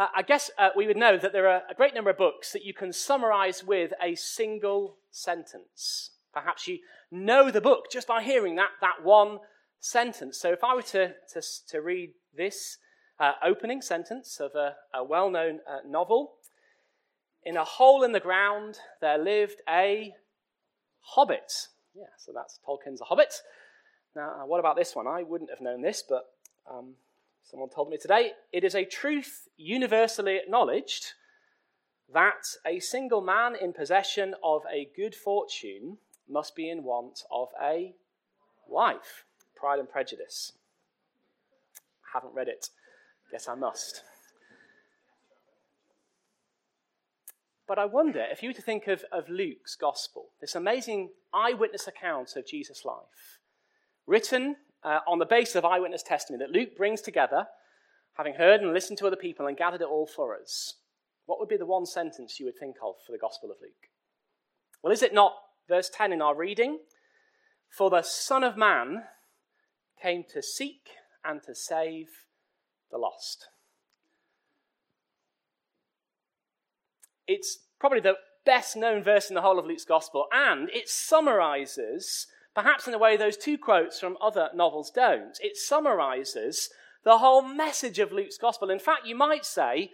Uh, I guess uh, we would know that there are a great number of books that you can summarize with a single sentence. Perhaps you know the book just by hearing that, that one sentence. So if I were to, to, to read this uh, opening sentence of a, a well known uh, novel, in a hole in the ground there lived a hobbit. Yeah, so that's Tolkien's A Hobbit. Now, uh, what about this one? I wouldn't have known this, but um, Someone told me today it is a truth universally acknowledged that a single man in possession of a good fortune must be in want of a wife. Pride and Prejudice. I Haven't read it. Guess I must. But I wonder if you were to think of, of Luke's gospel, this amazing eyewitness account of Jesus' life, written uh, on the basis of eyewitness testimony that Luke brings together, having heard and listened to other people and gathered it all for us, what would be the one sentence you would think of for the Gospel of Luke? Well, is it not verse 10 in our reading? For the Son of Man came to seek and to save the lost. It's probably the best known verse in the whole of Luke's Gospel, and it summarizes perhaps in a way those two quotes from other novels don't. It summarizes the whole message of Luke's gospel. In fact, you might say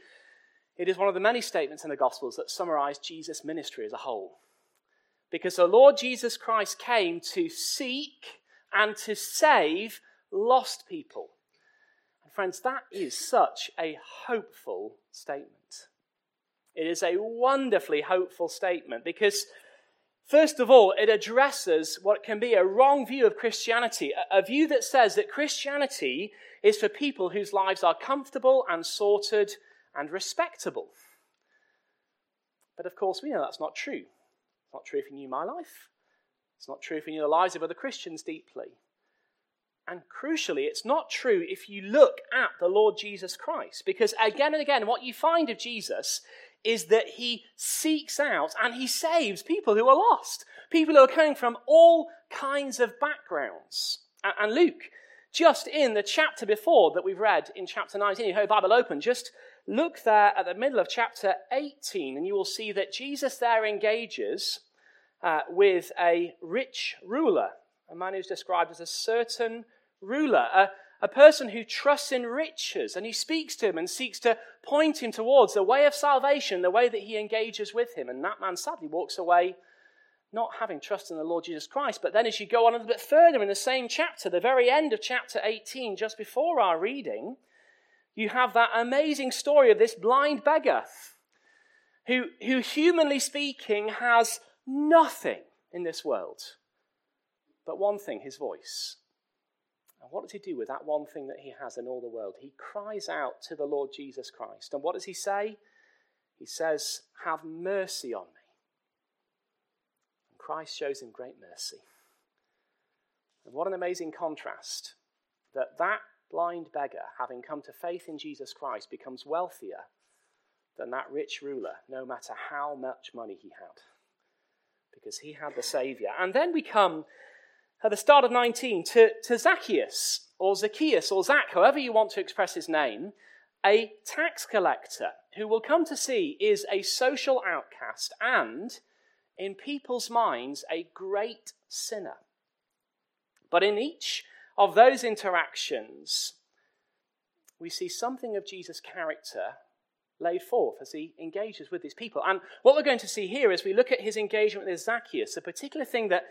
it is one of the many statements in the gospels that summarize Jesus' ministry as a whole. Because the Lord Jesus Christ came to seek and to save lost people. And friends, that is such a hopeful statement. It is a wonderfully hopeful statement because First of all, it addresses what can be a wrong view of Christianity, a view that says that Christianity is for people whose lives are comfortable and sorted and respectable. But of course, we know that's not true. It's not true if you knew my life. It's not true if you knew the lives of other Christians deeply. And crucially, it's not true if you look at the Lord Jesus Christ. Because again and again, what you find of Jesus is that he seeks out and he saves people who are lost, people who are coming from all kinds of backgrounds. And Luke, just in the chapter before that we've read in chapter 19, you heard Bible open, just look there at the middle of chapter 18 and you will see that Jesus there engages uh, with a rich ruler, a man who's described as a certain ruler, a person who trusts in riches and he speaks to him and seeks to point him towards the way of salvation, the way that he engages with him. And that man sadly walks away not having trust in the Lord Jesus Christ. But then as you go on a little bit further in the same chapter, the very end of chapter 18, just before our reading, you have that amazing story of this blind beggar who, who humanly speaking, has nothing in this world but one thing his voice. And what does he do with that one thing that he has in all the world? He cries out to the Lord Jesus Christ. And what does he say? He says, Have mercy on me. And Christ shows him great mercy. And what an amazing contrast that that blind beggar, having come to faith in Jesus Christ, becomes wealthier than that rich ruler, no matter how much money he had. Because he had the Savior. And then we come at the start of 19 to, to Zacchaeus, or Zacchaeus, or Zach, however you want to express his name, a tax collector who will come to see is a social outcast and, in people's minds, a great sinner. But in each of those interactions, we see something of Jesus' character laid forth as he engages with these people. And what we're going to see here as we look at his engagement with Zacchaeus, a particular thing that,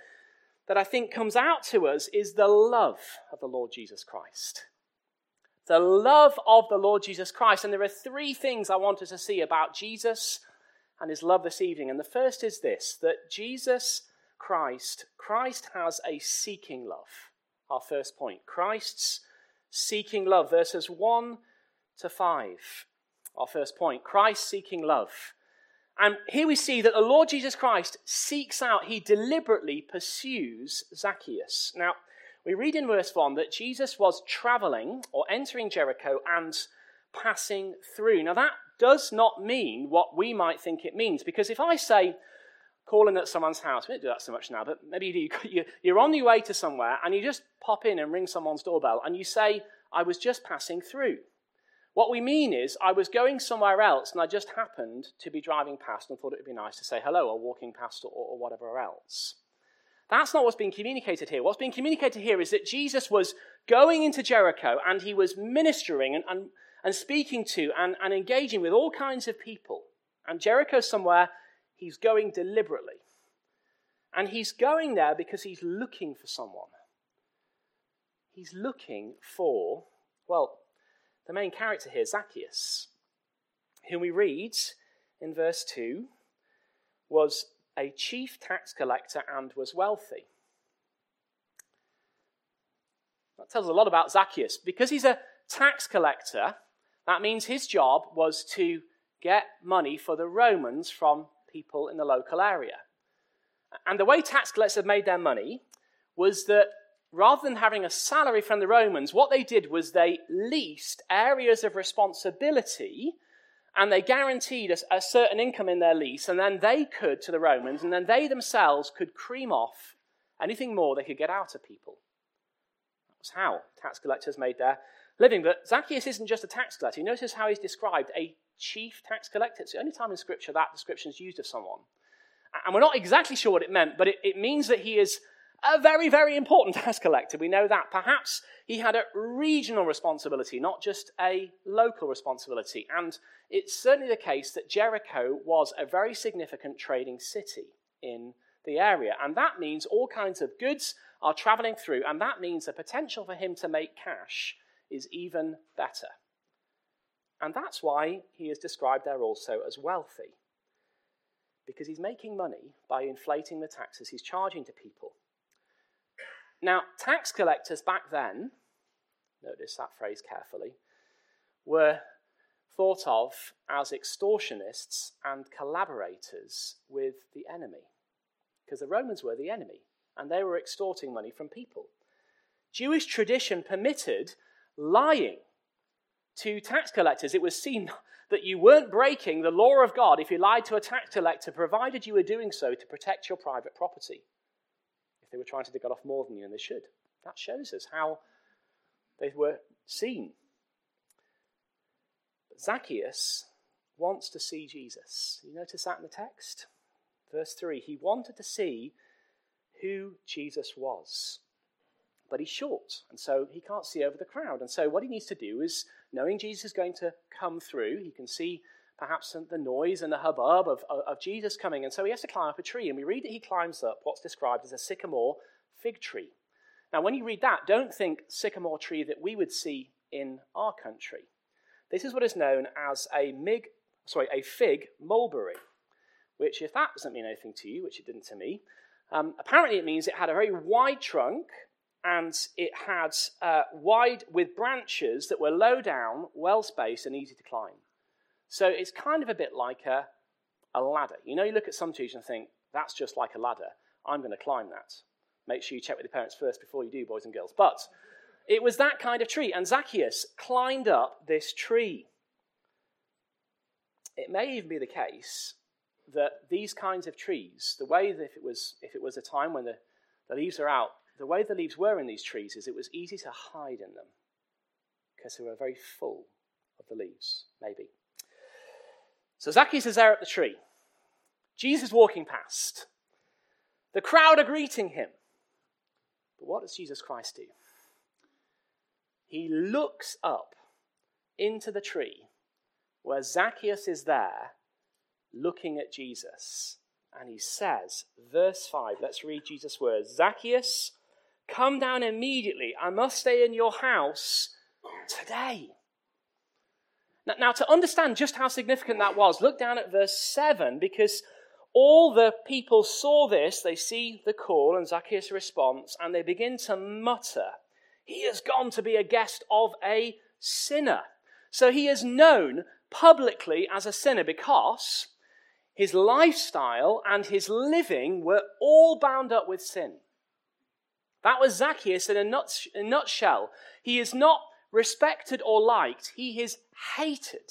that I think comes out to us is the love of the Lord Jesus Christ. The love of the Lord Jesus Christ. And there are three things I want us to see about Jesus and his love this evening. And the first is this that Jesus Christ, Christ has a seeking love. Our first point. Christ's seeking love, verses 1 to 5 our first point Christ seeking love. And here we see that the Lord Jesus Christ seeks out, he deliberately pursues Zacchaeus. Now, we read in verse 1 that Jesus was traveling or entering Jericho and passing through. Now, that does not mean what we might think it means, because if I say, calling at someone's house, we don't do that so much now, but maybe you do. You're on your way to somewhere and you just pop in and ring someone's doorbell and you say, I was just passing through. What we mean is, I was going somewhere else and I just happened to be driving past and thought it would be nice to say hello or walking past or, or whatever else. That's not what's being communicated here. What's being communicated here is that Jesus was going into Jericho and he was ministering and, and, and speaking to and, and engaging with all kinds of people. And Jericho somewhere he's going deliberately. And he's going there because he's looking for someone. He's looking for, well, the main character here, Zacchaeus, whom we read in verse 2, was a chief tax collector and was wealthy. That tells a lot about Zacchaeus. Because he's a tax collector, that means his job was to get money for the Romans from people in the local area. And the way tax collectors made their money was that rather than having a salary from the Romans, what they did was they leased areas of responsibility and they guaranteed a, a, certain income in their lease, and then they could to the Romans, and then they themselves could cream off anything more they could get out of people. That was how tax collectors made their living. But Zacchaeus isn't just a tax collector. You notice how he's described a chief tax collector. It's the only time in Scripture that description is used of someone. And we're not exactly sure what it meant, but it, it means that he is a very, very important tax collector. We know that. Perhaps he had a regional responsibility, not just a local responsibility. And it's certainly the case that Jericho was a very significant trading city in the area. And that means all kinds of goods are traveling through, and that means the potential for him to make cash is even better. And that's why he is described there also as wealthy. Because he's making money by inflating the taxes he's charging to people. Now, tax collectors back then, notice that phrase carefully, were thought of as extortionists and collaborators with the enemy. Because the Romans were the enemy, and they were extorting money from people. Jewish tradition permitted lying to tax collectors. It was seen that you weren't breaking the law of God if you lied to a tax collector, provided you were doing so to protect your private property they were trying to get off more than you, and they should. That shows us how they were seen. But Zacchaeus wants to see Jesus. You notice that in the text? Verse 3 he wanted to see who Jesus was. But he's short, and so he can't see over the crowd. And so, what he needs to do is, knowing Jesus is going to come through, he can see perhaps the noise and the hubbub of, of, Jesus coming. And so he has to climb up a tree. And we read that he climbs up what's described as a sycamore fig tree. Now, when you read that, don't think sycamore tree that we would see in our country. This is what is known as a mig, sorry, a fig mulberry, which, if that doesn't mean anything to you, which it didn't to me, um, apparently it means it had a very wide trunk and it had uh, wide with branches that were low down, well spaced, and easy to climb. So it's kind of a bit like a, a ladder. You know, you look at some trees and think, that's just like a ladder. I'm going to climb that. Make sure you check with your parents first before you do, boys and girls. But it was that kind of tree. And Zacchaeus climbed up this tree. It may even be the case that these kinds of trees, the way that if it was, if it was a time when the, the leaves are out, the way the leaves were in these trees is it was easy to hide in them because they were very full of the leaves, maybe. So Zacchaeus is there at the tree. Jesus is walking past. The crowd are greeting him. But what does Jesus Christ do? He looks up into the tree where Zacchaeus is there looking at Jesus. And he says, verse 5, let's read Jesus' words Zacchaeus, come down immediately. I must stay in your house today. Now, now, to understand just how significant that was, look down at verse 7 because all the people saw this. They see the call and Zacchaeus' response, and they begin to mutter, He has gone to be a guest of a sinner. So he is known publicly as a sinner because his lifestyle and his living were all bound up with sin. That was Zacchaeus in a, a nutshell. He is not respected or liked, he is hated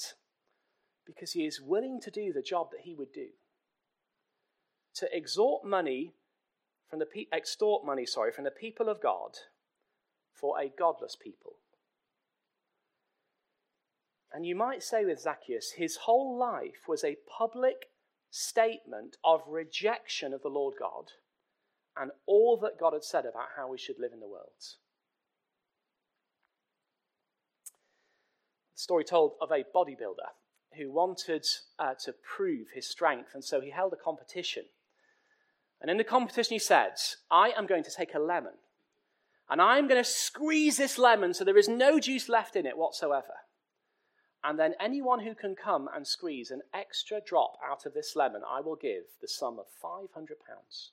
because he is willing to do the job that he would do. To extort money from the pe- extort money, sorry, from the people of God for a godless people. And you might say with Zacchaeus, his whole life was a public statement of rejection of the Lord God and all that God had said about how we should live in the world. Story told of a bodybuilder who wanted uh, to prove his strength, and so he held a competition. And in the competition, he said, I am going to take a lemon, and I'm going to squeeze this lemon so there is no juice left in it whatsoever. And then anyone who can come and squeeze an extra drop out of this lemon, I will give the sum of 500 pounds.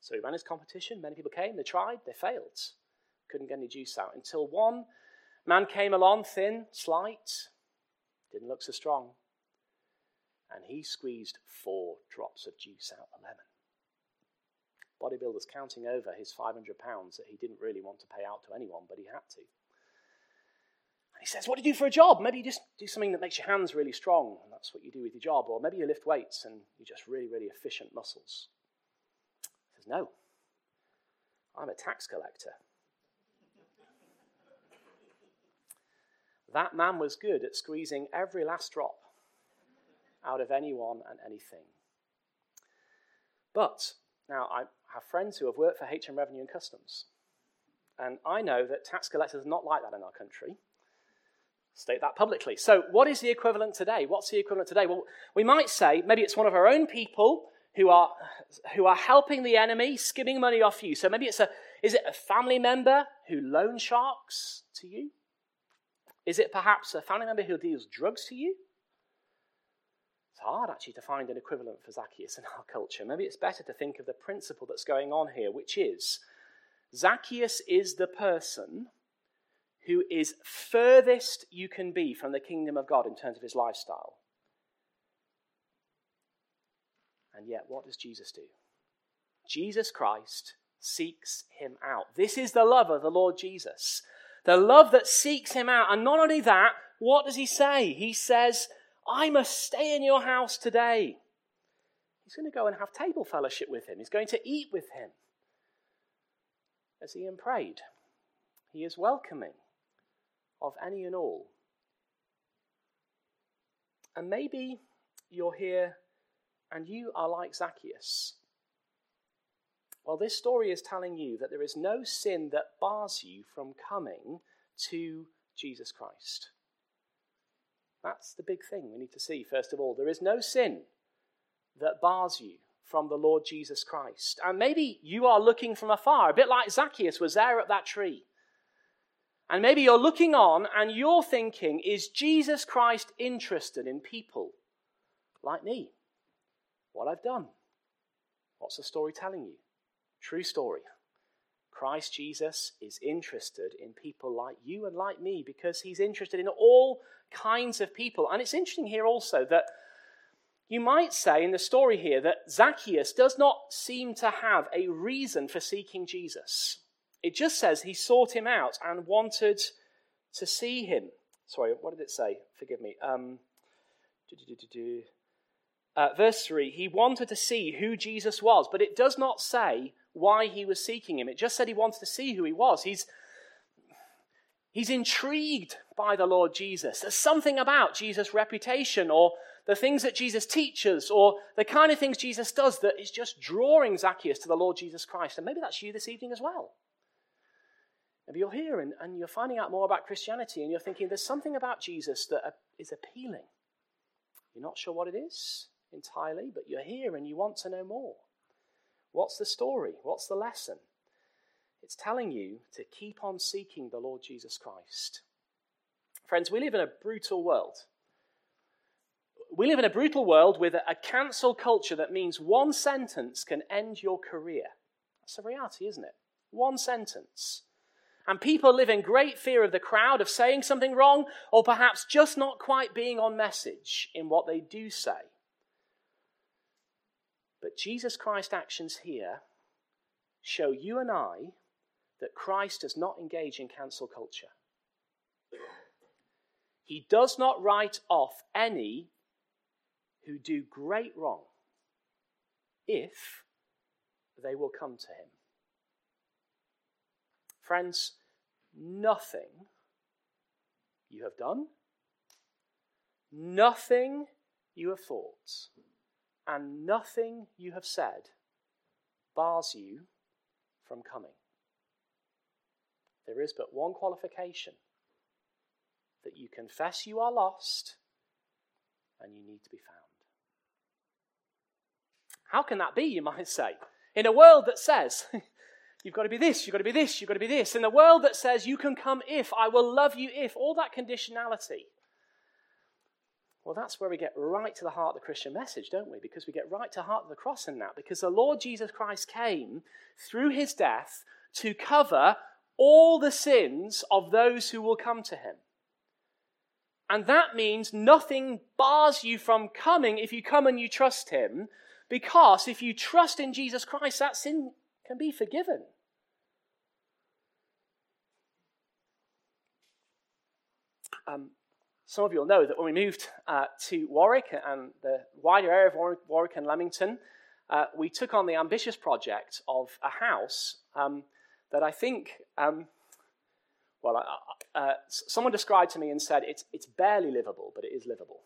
So he ran his competition. Many people came, they tried, they failed. Couldn't get any juice out until one Man came along, thin, slight, didn't look so strong. And he squeezed four drops of juice out of the lemon. Bodybuilder's counting over his 500 pounds that he didn't really want to pay out to anyone, but he had to. And he says, What do you do for a job? Maybe you just do something that makes your hands really strong, and that's what you do with your job. Or maybe you lift weights and you're just really, really efficient muscles. He says, No, I'm a tax collector. That man was good at squeezing every last drop out of anyone and anything. But now I have friends who have worked for HM Revenue and Customs. And I know that tax collectors are not like that in our country. State that publicly. So, what is the equivalent today? What's the equivalent today? Well, we might say maybe it's one of our own people who are, who are helping the enemy, skimming money off you. So maybe it's a, is it a family member who loan sharks to you? Is it perhaps a family member who deals drugs to you? It's hard actually to find an equivalent for Zacchaeus in our culture. Maybe it's better to think of the principle that's going on here, which is Zacchaeus is the person who is furthest you can be from the kingdom of God in terms of his lifestyle. And yet, what does Jesus do? Jesus Christ seeks him out. This is the love of the Lord Jesus. The love that seeks him out. And not only that, what does he say? He says, I must stay in your house today. He's going to go and have table fellowship with him. He's going to eat with him. As Ian prayed, he is welcoming of any and all. And maybe you're here and you are like Zacchaeus. Well, this story is telling you that there is no sin that bars you from coming to Jesus Christ. That's the big thing we need to see, first of all. There is no sin that bars you from the Lord Jesus Christ. And maybe you are looking from afar, a bit like Zacchaeus was there at that tree. And maybe you're looking on and you're thinking, is Jesus Christ interested in people like me? What I've done? What's the story telling you? True story. Christ Jesus is interested in people like you and like me because he's interested in all kinds of people. And it's interesting here also that you might say in the story here that Zacchaeus does not seem to have a reason for seeking Jesus. It just says he sought him out and wanted to see him. Sorry, what did it say? Forgive me. Um, uh, verse 3 he wanted to see who Jesus was, but it does not say why he was seeking him. It just said he wanted to see who he was. He's, he's intrigued by the Lord Jesus. There's something about Jesus' reputation or the things that Jesus teaches or the kind of things Jesus does that is just drawing Zacchaeus to the Lord Jesus Christ. And maybe that's you this evening as well. Maybe you're here and, and you're finding out more about Christianity and you're thinking there's something about Jesus that is appealing. You're not sure what it is entirely, but you're here and you want to know more. What's the story? What's the lesson? It's telling you to keep on seeking the Lord Jesus Christ. Friends, we live in a brutal world. We live in a brutal world with a cancel culture that means one sentence can end your career. That's a reality, isn't it? One sentence. And people live in great fear of the crowd, of saying something wrong, or perhaps just not quite being on message in what they do say. But Jesus Christ's actions here show you and I that Christ does not engage in cancel culture. He does not write off any who do great wrong if they will come to him. Friends, nothing you have done, nothing you have thought, and nothing you have said bars you from coming. There is but one qualification that you confess you are lost and you need to be found. How can that be, you might say? In a world that says, You've got to be this, you've got to be this, you've got to be this. In the world that says, you can come if, I will love you if, all that conditionality. Well, that's where we get right to the heart of the Christian message, don't we? Because we get right to the heart of the cross in that. Because the Lord Jesus Christ came through his death to cover all the sins of those who will come to him. And that means nothing bars you from coming if you come and you trust him, because if you trust in Jesus Christ, that sin can be forgiven. Um, some of you will know that when we moved uh, to Warwick and the wider area of Warwick and Leamington, uh, we took on the ambitious project of a house um, that I think, um, well, uh, uh someone described to me and said it's, it's barely livable, but it is livable.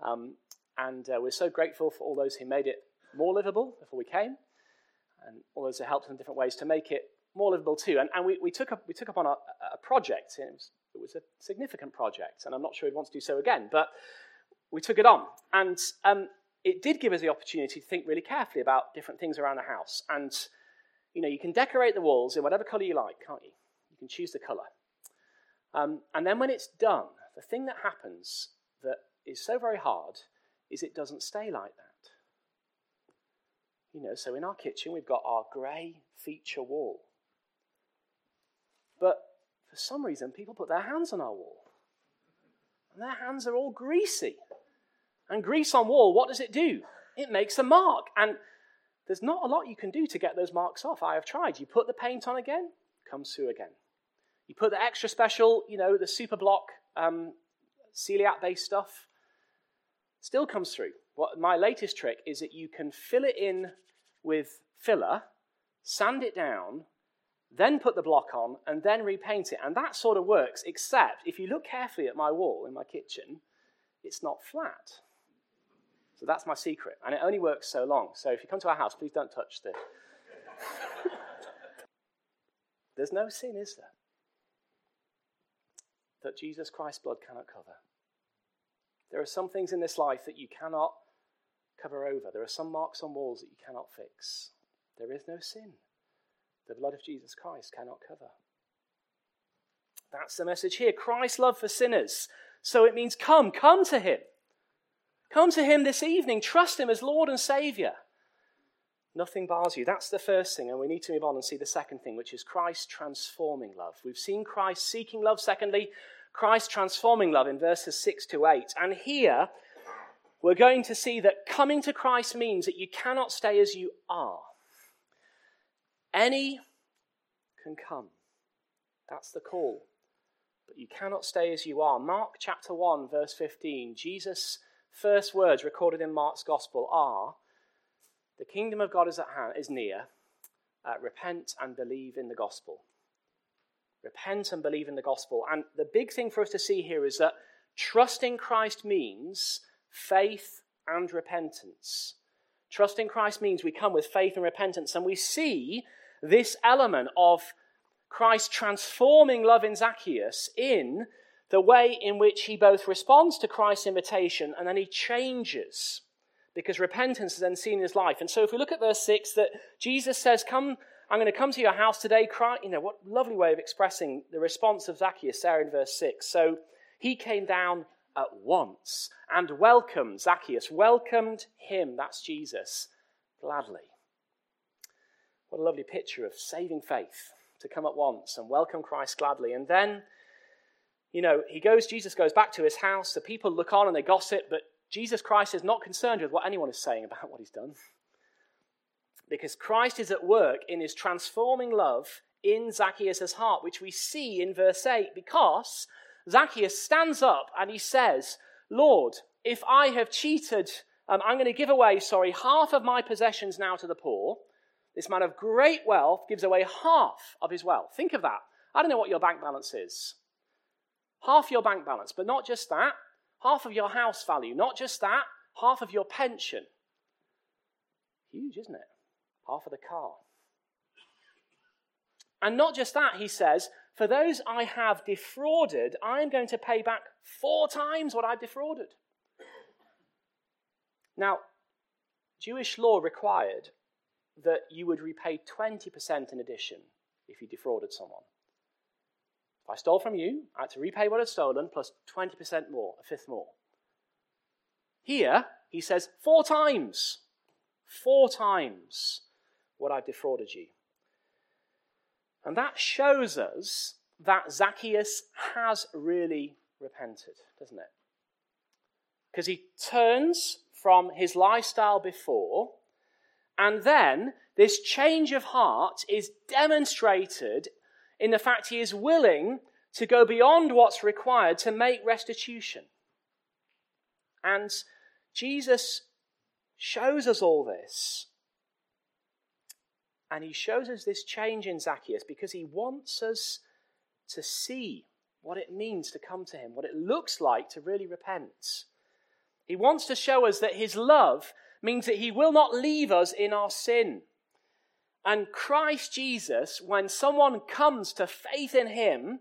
Um, and uh, we're so grateful for all those who made it more livable before we came, and all those who helped in different ways to make it more livable too. And, and we, we, took up, we took up on a, a project. It was it was a significant project, and I'm not sure he'd want to do so again, but we took it on. And um, it did give us the opportunity to think really carefully about different things around the house. And, you know, you can decorate the walls in whatever colour you like, can't you? You can choose the colour. Um, and then when it's done, the thing that happens that is so very hard is it doesn't stay like that. You know, so in our kitchen, we've got our grey feature wall. But for some reason, people put their hands on our wall. And their hands are all greasy. And grease on wall, what does it do? It makes a mark. And there's not a lot you can do to get those marks off. I have tried. You put the paint on again, comes through again. You put the extra special, you know, the super block um, shellac based stuff, still comes through. What my latest trick is that you can fill it in with filler, sand it down, then put the block on, and then repaint it. And that sort of works, except if you look carefully at my wall in my kitchen, it's not flat. So that's my secret. And it only works so long. So if you come to our house, please don't touch this. There's no sin, is there? That Jesus Christ's blood cannot cover. There are some things in this life that you cannot cover over. There are some marks on walls that you cannot fix. There is no sin the blood of Jesus Christ cannot cover. That's the message here. Christ's love for sinners. So it means come, come to him. Come to him this evening. Trust him as Lord and Savior. Nothing bars you. That's the first thing, and we need to move on and see the second thing, which is Christ transforming love. We've seen Christ seeking love. Secondly, Christ transforming love in verses 6 to 8. And here, we're going to see that coming to Christ means that you cannot stay as you are. Any can come. That's the call. But you cannot stay as you are. Mark chapter 1, verse 15, Jesus' first words recorded in Mark's gospel are The kingdom of God is at hand, is near. Uh, repent and believe in the gospel. Repent and believe in the gospel. And the big thing for us to see here is that trusting Christ means faith and repentance. Trusting Christ means we come with faith and repentance, and we see this element of Christ transforming love in Zacchaeus in the way in which he both responds to Christ's invitation and then he changes because repentance is then seen in his life. And so if we look at verse 6, that Jesus says, Come, I'm going to come to your house today. Cry, you know, what lovely way of expressing the response of Zacchaeus there in verse 6. So he came down at once and welcomed Zacchaeus, welcomed him, that's Jesus, gladly. What a lovely picture of saving faith to come at once and welcome Christ gladly. And then, you know, he goes, Jesus goes back to his house. The people look on and they gossip, but Jesus Christ is not concerned with what anyone is saying about what he's done. Because Christ is at work in his transforming love in Zacchaeus' heart, which we see in verse 8, because Zacchaeus stands up and he says, Lord, if I have cheated, um, I'm going to give away, sorry, half of my possessions now to the poor. This man of great wealth gives away half of his wealth. Think of that. I don't know what your bank balance is. Half your bank balance, but not just that half of your house value. Not just that, half of your pension. Huge, isn't it? Half of the car. And not just that, he says, for those I have defrauded, I'm going to pay back four times what I've defrauded. Now, Jewish law required that you would repay 20% in addition if you defrauded someone. If I stole from you, I had to repay what I'd stolen plus 20% more, a fifth more. Here, he says four times, four times what I've defrauded you. And that shows us that Zacchaeus has really repented, doesn't it? Because he turns from his lifestyle before, and then this change of heart is demonstrated in the fact he is willing to go beyond what's required to make restitution. And Jesus shows us all this. And he shows us this change in Zacchaeus because he wants us to see what it means to come to him, what it looks like to really repent. He wants to show us that his love means that he will not leave us in our sin. And Christ Jesus, when someone comes to faith in him,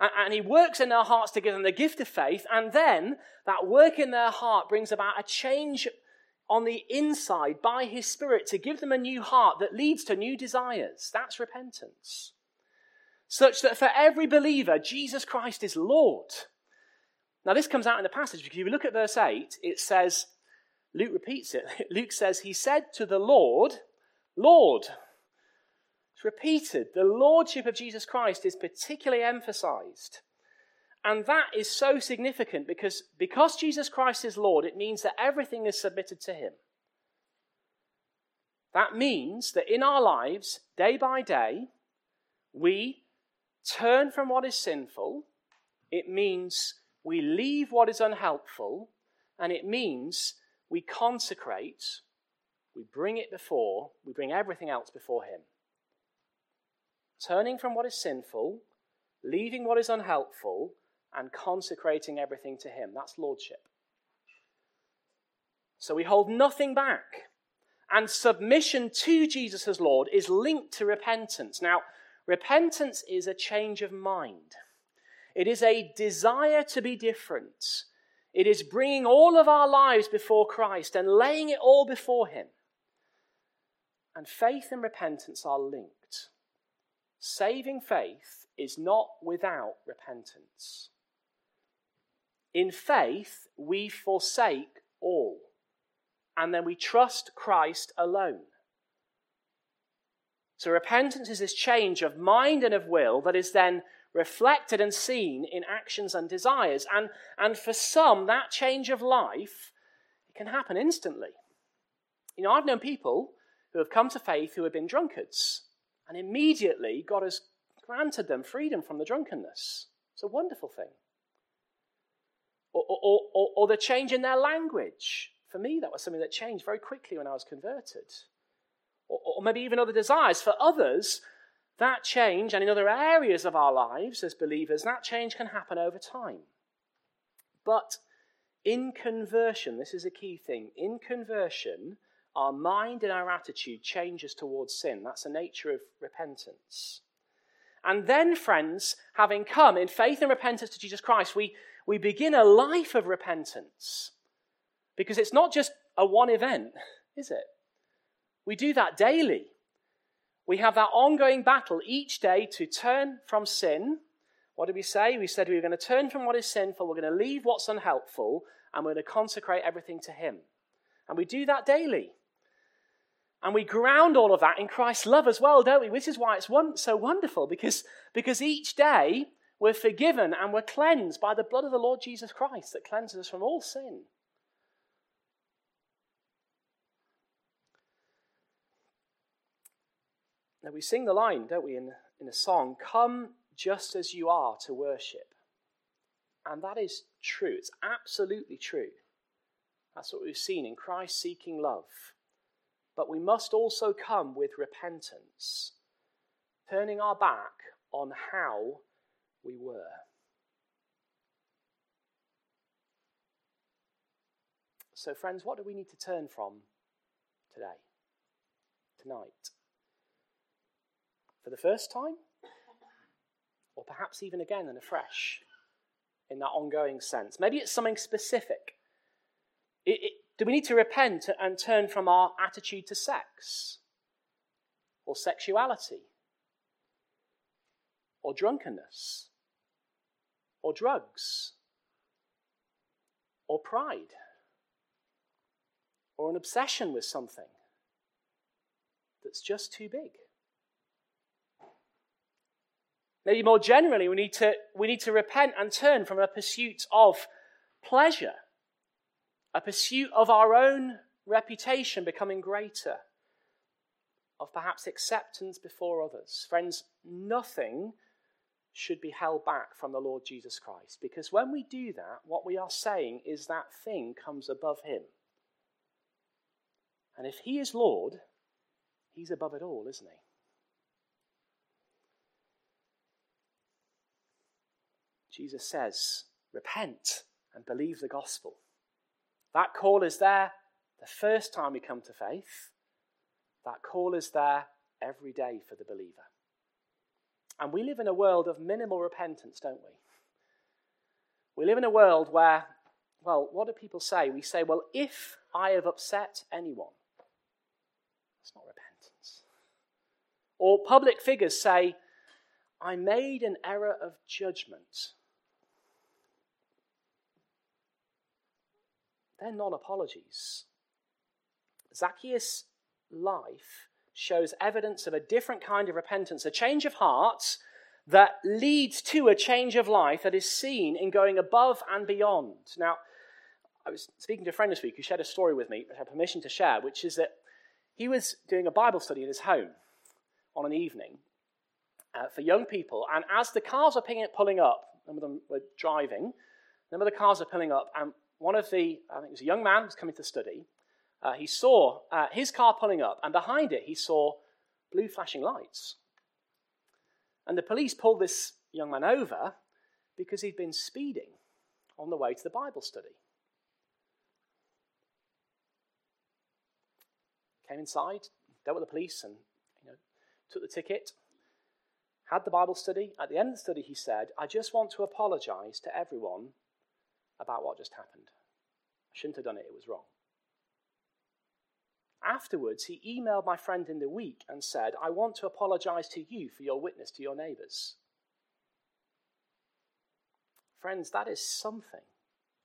and he works in their hearts to give them the gift of faith, and then that work in their heart brings about a change on the inside by his spirit to give them a new heart that leads to new desires. That's repentance. Such that for every believer, Jesus Christ is Lord. Now, this comes out in the passage because if you look at verse 8, it says, Luke repeats it. Luke says, He said to the Lord, Lord. It's repeated. The lordship of Jesus Christ is particularly emphasized. And that is so significant because, because Jesus Christ is Lord, it means that everything is submitted to Him. That means that in our lives, day by day, we turn from what is sinful. It means we leave what is unhelpful. And it means we consecrate, we bring it before, we bring everything else before Him turning from what is sinful, leaving what is unhelpful, and consecrating everything to Him. That's lordship. So we hold nothing back. And submission to Jesus as Lord is linked to repentance. Now, repentance is a change of mind, it is a desire to be different. It is bringing all of our lives before Christ and laying it all before Him. And faith and repentance are linked. Saving faith is not without repentance. In faith, we forsake all, and then we trust Christ alone. So, repentance is this change of mind and of will that is then reflected and seen in actions and desires. And, and for some, that change of life it can happen instantly. You know, I've known people who have come to faith who have been drunkards and immediately, God has granted them freedom from the drunkenness. It's a wonderful thing. Or, or, or, or, the change in their language. For me, that was something that changed very quickly when I was converted. Or, or maybe even other desires. For others, that change, and in other areas of our lives as believers, that change can happen over time. But in conversion, this is a key thing. In conversion, our mind and our attitude changes towards sin. That's the nature of repentance. And then, friends, having come in faith and repentance to Jesus Christ, we, we begin a life of repentance. Because it's not just a one event, is it? We do that daily. We have that ongoing battle each day to turn from sin. What did we say? We said we were going to turn from what is sinful, we're going to leave what's unhelpful, and we're going to consecrate everything to Him. And we do that daily. And we ground all of that in Christ's love as well, don't we? Which is why it's one, so wonderful, because, because each day we're forgiven and we're cleansed by the blood of the Lord Jesus Christ that cleanses us from all sin. Now we sing the line, don't we, in, in a song, Come just as you are to worship. And that is true. It's absolutely true. That's what we've seen in Christ seeking love. But we must also come with repentance, turning our back on how we were. So, friends, what do we need to turn from today, tonight? For the first time? Or perhaps even again and afresh in that ongoing sense? Maybe it's something specific. It, it, do we need to repent and turn from our attitude to sex? Or sexuality? Or drunkenness? Or drugs? Or pride? Or an obsession with something that's just too big? Maybe more generally, we need to, we need to repent and turn from a pursuit of pleasure a pursuit of our own reputation becoming greater, of perhaps acceptance before others. Friends, nothing should be held back from the Lord Jesus Christ because when we do that, what we are saying is that thing comes above him. And if he is Lord, he's above it all, isn't he? Jesus says, Repent and believe the gospel. That call is there the first time we come to faith. That call is there every day for the believer. And we live in a world of minimal repentance, don't we? We live in a world where, well, what do people say? We say, well, if I have upset anyone, that's not repentance. Or public figures say, I made an error of judgment. They're non apologies. Zacchaeus' life shows evidence of a different kind of repentance, a change of heart that leads to a change of life that is seen in going above and beyond. Now, I was speaking to a friend this week who shared a story with me, I had permission to share, which is that he was doing a Bible study in his home on an evening uh, for young people, and as the cars were pulling up, some of them were driving, some of the cars were pulling up, and one of the, I think it was a young man was coming to study. Uh, he saw uh, his car pulling up, and behind it he saw blue flashing lights. And the police pulled this young man over because he'd been speeding on the way to the Bible study. Came inside, dealt with the police, and you know, took the ticket. Had the Bible study. At the end of the study, he said, I just want to apologize to everyone about what just happened. I shouldn't have done it, it was wrong. Afterwards, he emailed my friend in the week and said, I want to apologize to you for your witness to your neighbors. Friends, that is something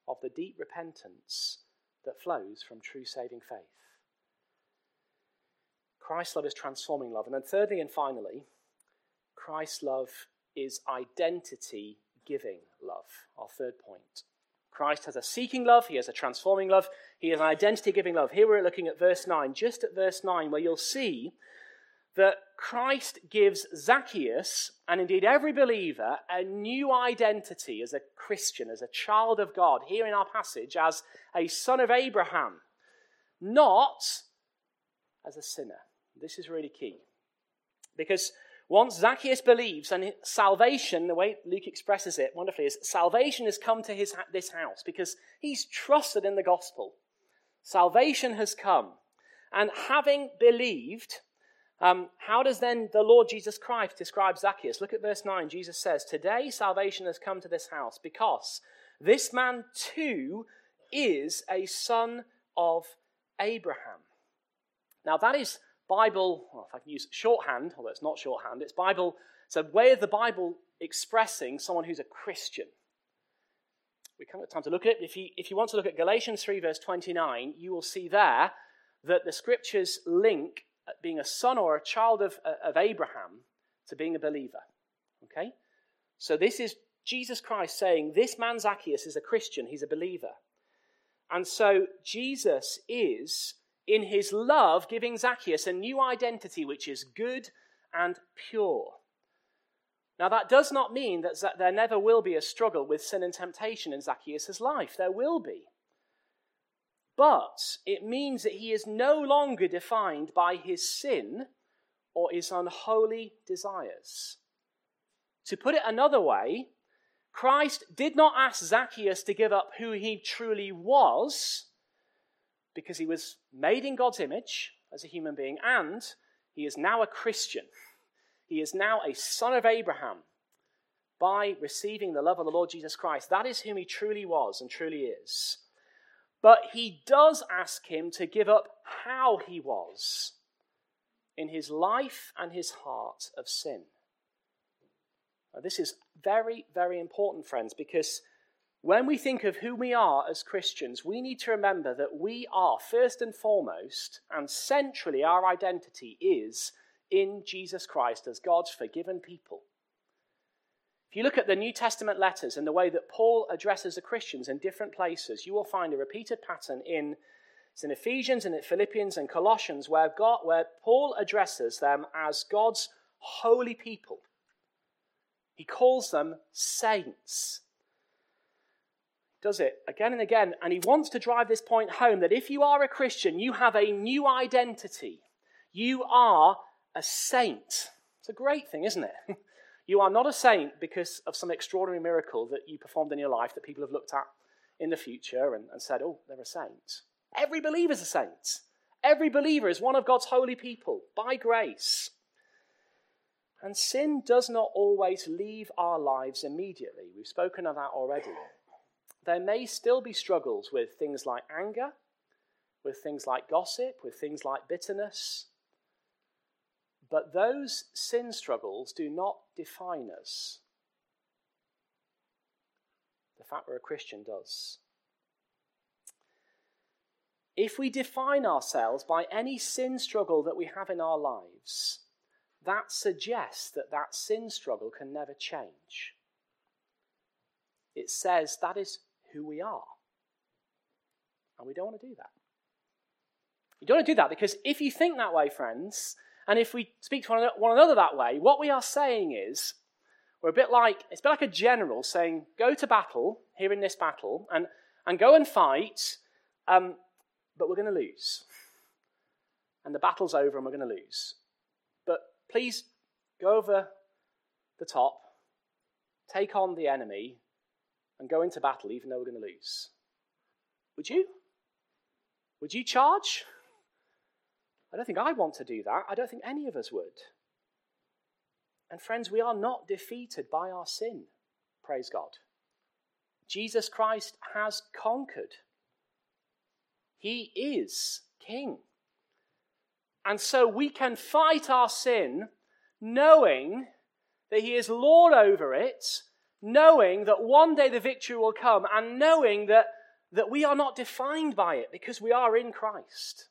of the deep repentance that flows from true saving faith. Christ's love is transforming love. And then, thirdly and finally, Christ's love is identity giving love. Our third point. Christ has a seeking love, he has a transforming love, he has an identity giving love. Here we're looking at verse 9, just at verse 9, where you'll see that Christ gives Zacchaeus, and indeed every believer, a new identity as a Christian, as a child of God, here in our passage, as a son of Abraham, not as a sinner. This is really key. Because once Zacchaeus believes, and salvation, the way Luke expresses it wonderfully, is salvation has come to his, this house because he's trusted in the gospel. Salvation has come. And having believed, Um, how does then the Lord Jesus Christ describe Zacchaeus? Look at verse 9. Jesus says, Today salvation has come to this house because this man too is a son of Abraham. Now, that is Bible, well, if I can use shorthand, although it's not shorthand, it's Bible, it's a way of the Bible expressing someone who's a Christian. We can't have time to look at it. If you, if you want to look at Galatians 3, verse 29, you will see there that the scriptures link being a son or a child of, of Abraham to being a believer. Okay? So this is Jesus Christ saying, This man Zacchaeus is a Christian, he's a believer. And so Jesus is, in his love, giving Zacchaeus a new identity which is good and pure. Now, that does not mean that there never will be a struggle with sin and temptation in Zacchaeus' life. There will be. But it means that he is no longer defined by his sin or his unholy desires. To put it another way, Christ did not ask Zacchaeus to give up who he truly was because he was made in God's image as a human being and he is now a Christian. He is now a son of Abraham by receiving the love of the Lord Jesus Christ. That is whom he truly was and truly is. But he does ask him to give up how he was in his life and his heart of sin. Now, this is very, very important, friends, because when we think of who we are as Christians, we need to remember that we are, first and foremost, and centrally, our identity is in Jesus Christ as God's forgiven people. If you look at the New Testament letters and the way that Paul addresses the Christians in different places, you will find a repeated pattern in, in Ephesians and in Philippians and Colossians where, God, where Paul addresses them as God's holy people. He calls them saints. Does it again and again, and he wants to drive this point home that if you are a Christian, you have a new identity. You are a saint. It's a great thing, isn't it? you are not a saint because of some extraordinary miracle that you performed in your life that people have looked at in the future and, and said, oh, they're a saint. Every believer is a saint. Every believer is one of God's holy people by grace. And sin does not always leave our lives immediately. We've spoken of that already. There may still be struggles with things like anger, with things like gossip, with things like bitterness, but those sin struggles do not define us. The fact we're a Christian does. If we define ourselves by any sin struggle that we have in our lives, that suggests that that sin struggle can never change. It says that is who we are. And we don't want to do that. You don't want to do that because if you think that way, friends, and if we speak to one another that way, what we are saying is, we're a bit like, it's a bit like a general saying, go to battle, here in this battle, and, and go and fight, um, but we're going to lose. And the battle's over and we're going to lose. But please go over the top, take on the enemy, and go into battle even though we're going to lose. Would you? Would you charge? I don't think I want to do that. I don't think any of us would. And friends, we are not defeated by our sin. Praise God. Jesus Christ has conquered. He is King. And so we can fight our sin knowing that He is Lord over it, knowing that one day the victory will come, and knowing that, that we are not defined by it because we are in Christ.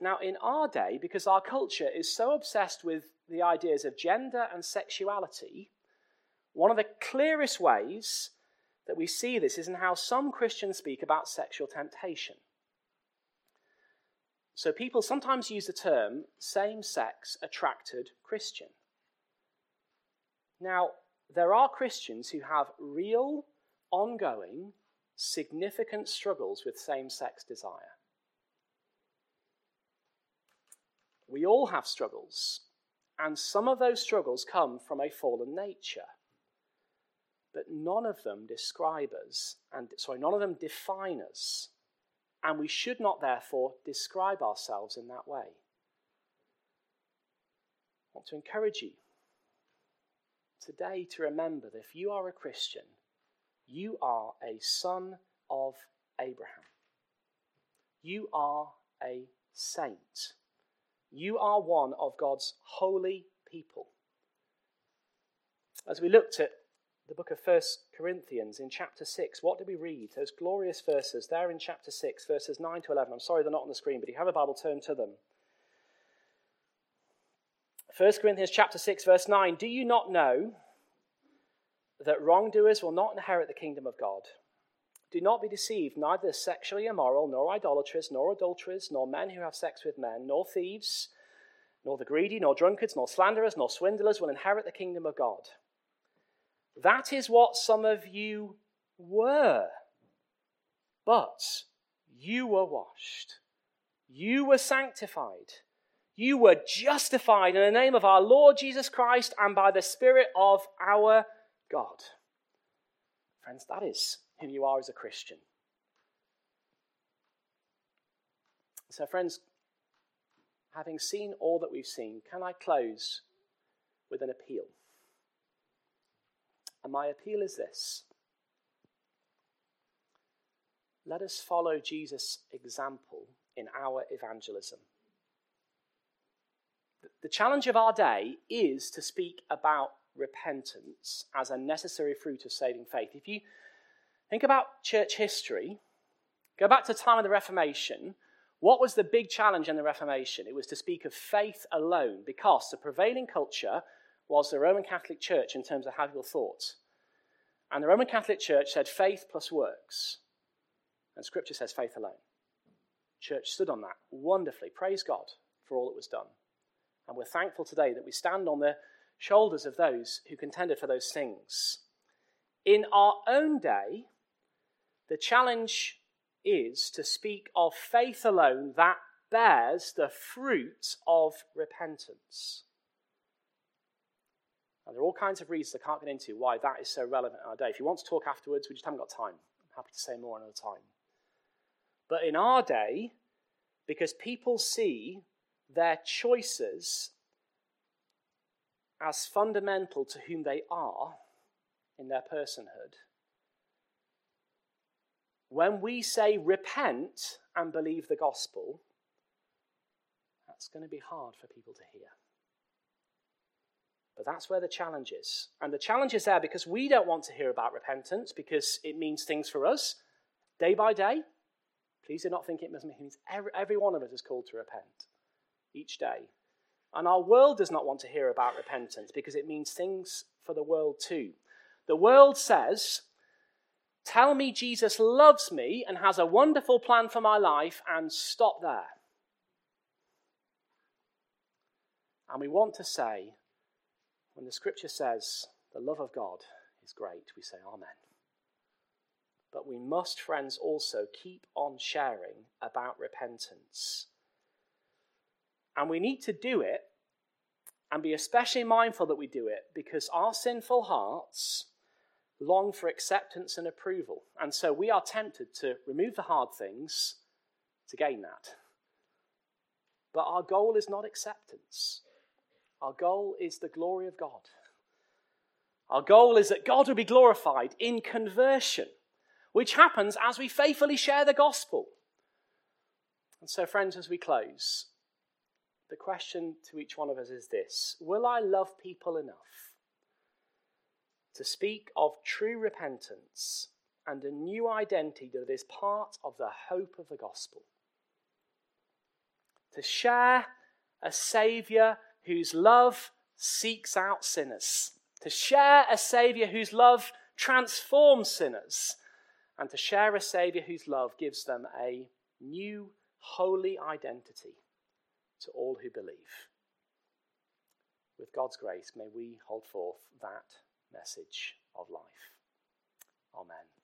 Now, in our day, because our culture is so obsessed with the ideas of gender and sexuality, one of the clearest ways that we see this is in how some Christians speak about sexual temptation. So people sometimes use the term same sex attracted Christian. Now, there are Christians who have real, ongoing, significant struggles with same sex desire. We all have struggles, and some of those struggles come from a fallen nature. But none of them describe us, and sorry, none of them define us, and we should not therefore describe ourselves in that way. I want to encourage you today to remember that if you are a Christian, you are a son of Abraham. You are a saint. You are one of God's holy people. As we looked at the book of 1 Corinthians in chapter 6, what did we read? Those glorious verses there in chapter 6, verses 9 to 11. I'm sorry they're not on the screen, but if you have a Bible, turn to them. 1 Corinthians chapter 6 verse 9 Do you not know that wrongdoers will not inherit the kingdom of God? Do not be deceived, neither sexually immoral, nor idolaters, nor adulterers, nor men who have sex with men, nor thieves, nor the greedy, nor drunkards, nor slanderers, nor swindlers will inherit the kingdom of God. That is what some of you were. But you were washed, you were sanctified, you were justified in the name of our Lord Jesus Christ and by the Spirit of our God. Friends, that is who you are as a Christian. So, friends, having seen all that we've seen, can I close with an appeal? And my appeal is this let us follow Jesus' example in our evangelism. The challenge of our day is to speak about repentance as a necessary fruit of saving faith. If you think about church history, go back to the time of the Reformation, what was the big challenge in the Reformation? It was to speak of faith alone because the prevailing culture was the Roman Catholic Church in terms of how people thought. And the Roman Catholic Church said faith plus works. And Scripture says faith alone. Church stood on that wonderfully. Praise God for all that was done. And we're thankful today that we stand on the shoulders of those who contended for those things. In our own day, the challenge is to speak of faith alone that bears the fruit of repentance. And there are all kinds of reasons I can't get into why that is so relevant in our day. If you want to talk afterwards, we just haven't got time. I'm happy to say more another time. But in our day, because people see their choices as fundamental to whom they are in their personhood, when we say repent and believe the gospel, that's going to be hard for people to hear. But that's where the challenge is. And the challenge is there because we don't want to hear about repentance because it means things for us day by day. Please do not think it means every, every one of us is called to repent each day. And our world does not want to hear about repentance because it means things for the world too. The world says, Tell me Jesus loves me and has a wonderful plan for my life, and stop there. And we want to say, when the scripture says the love of God is great, we say Amen. But we must, friends, also keep on sharing about repentance. And we need to do it and be especially mindful that we do it because our sinful hearts long for acceptance and approval. And so we are tempted to remove the hard things to gain that. But our goal is not acceptance, our goal is the glory of God. Our goal is that God will be glorified in conversion, which happens as we faithfully share the gospel. And so, friends, as we close, the question to each one of us is this. Will I love people enough to speak of true repentance and a new identity that is part of the hope of the gospel? To share a Saviour whose love seeks out sinners, to share a Saviour whose love transforms sinners, and to share a Saviour whose love gives them a new holy identity to all who believe. With God's grace, may we hold forth that message of life. Amen.